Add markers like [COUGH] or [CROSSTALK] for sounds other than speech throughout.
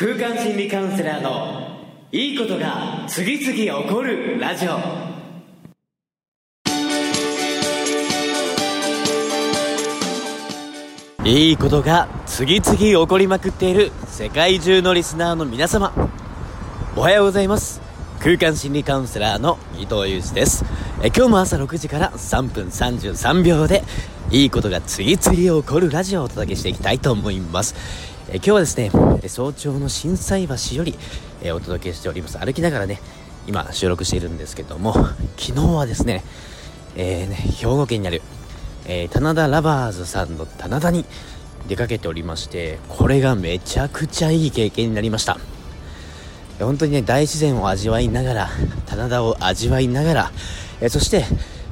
空間心理カウンセラーのいいことが次々起こるラジオ。いいことが次々起こりまくっている世界中のリスナーの皆様。おはようございます。空間心理カウンセラーの伊藤裕二です。え今日も朝6時から3分33秒でいいことが次々起こるラジオをお届けしていきたいと思います。え今日はですね早朝の心斎橋よりえお届けしております。歩きながらね今収録しているんですけども昨日はですね,、えーね、兵庫県にある、えー、棚田ラバーズさんの棚田に出かけておりましてこれがめちゃくちゃいい経験になりました。本当にね大自然を味わいながら棚田を味わいながら、えそして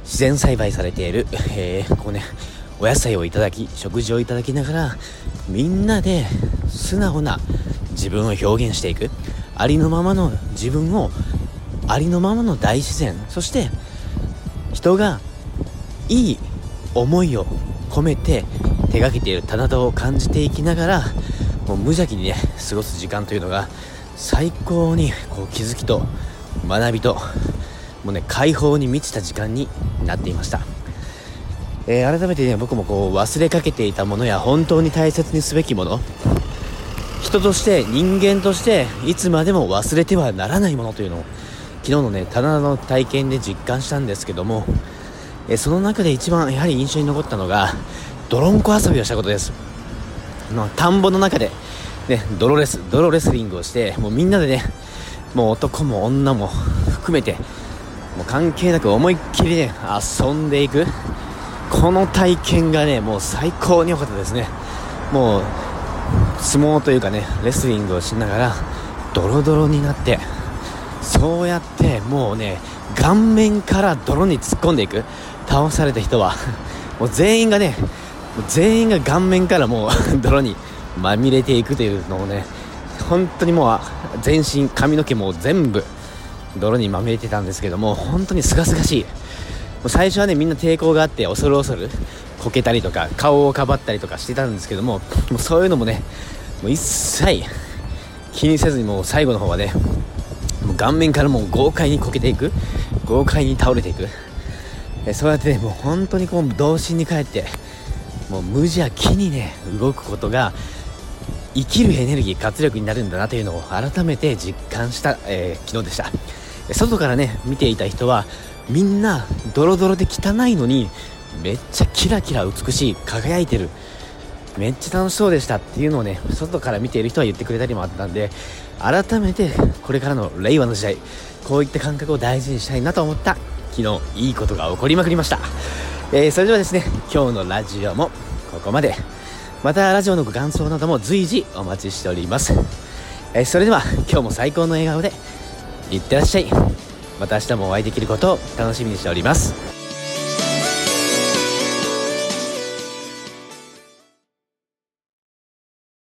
自然栽培されている、えー、こうねお野菜をいただき食事をいただきながらみんなで素直な自分を表現していくありのままの自分をありのままの大自然そして人がいい思いを込めて手がけている棚田を感じていきながらもう無邪気にね過ごす時間というのが最高にこう気づきと学びともうね解放に満ちた時間になっていました。えー、改めてね僕もこう忘れかけていたものや本当に大切にすべきもの人として人間としていつまでも忘れてはならないものというのを昨日のね棚の体験で実感したんですけども、えー、その中で一番やはり印象に残ったのが泥んこ遊びをしたことです。の田んぼの中で、ね、泥レス泥レスリングをしてもうみんなでねもう男も女も含めてもう関係なく思いっきりね遊んでいく。この体験がねもう最高に良かったですね。もう相撲というかねレスリングをしながらドロドロになってそうやってもうね顔面から泥に突っ込んでいく。倒された人はもう全員がね全員が顔面からもう [LAUGHS] 泥にまみれていくというのをね本当にもう全身髪の毛も全部泥にまみれてたんですけども本当にすがすがしい。う最初はねみんな抵抗があって恐る恐るこけたりとか顔をかばったりとかしてたんですけどももうそういうのもねもう一切気にせずにもう最後の方はねもう顔面からもう豪快にこけていく。豪快に倒れていく。えそうやってねもう本当にこう童心に帰ってもう無邪気にね動くことが生きるエネルギー活力になるんだなというのを改めて実感した、えー、昨日でした。外からね見ていた人はみんなドロドロで汚いのにめっちゃキラキラ美しい輝いてる。めっちゃ楽しそうでしたっていうのをね外から見ている人は言ってくれたりもあったんで改めてこれからの令和の時代こういった感覚を大事にしたいなと思った昨日いいことが起こりまくりました、えー、それではですね今日のラジオもここまで。またラジオのご感想なども随時お待ちしております、えー、それでは今日も最高の笑顔でいってらっしゃい。また明日もお会いできることを楽しみにしております。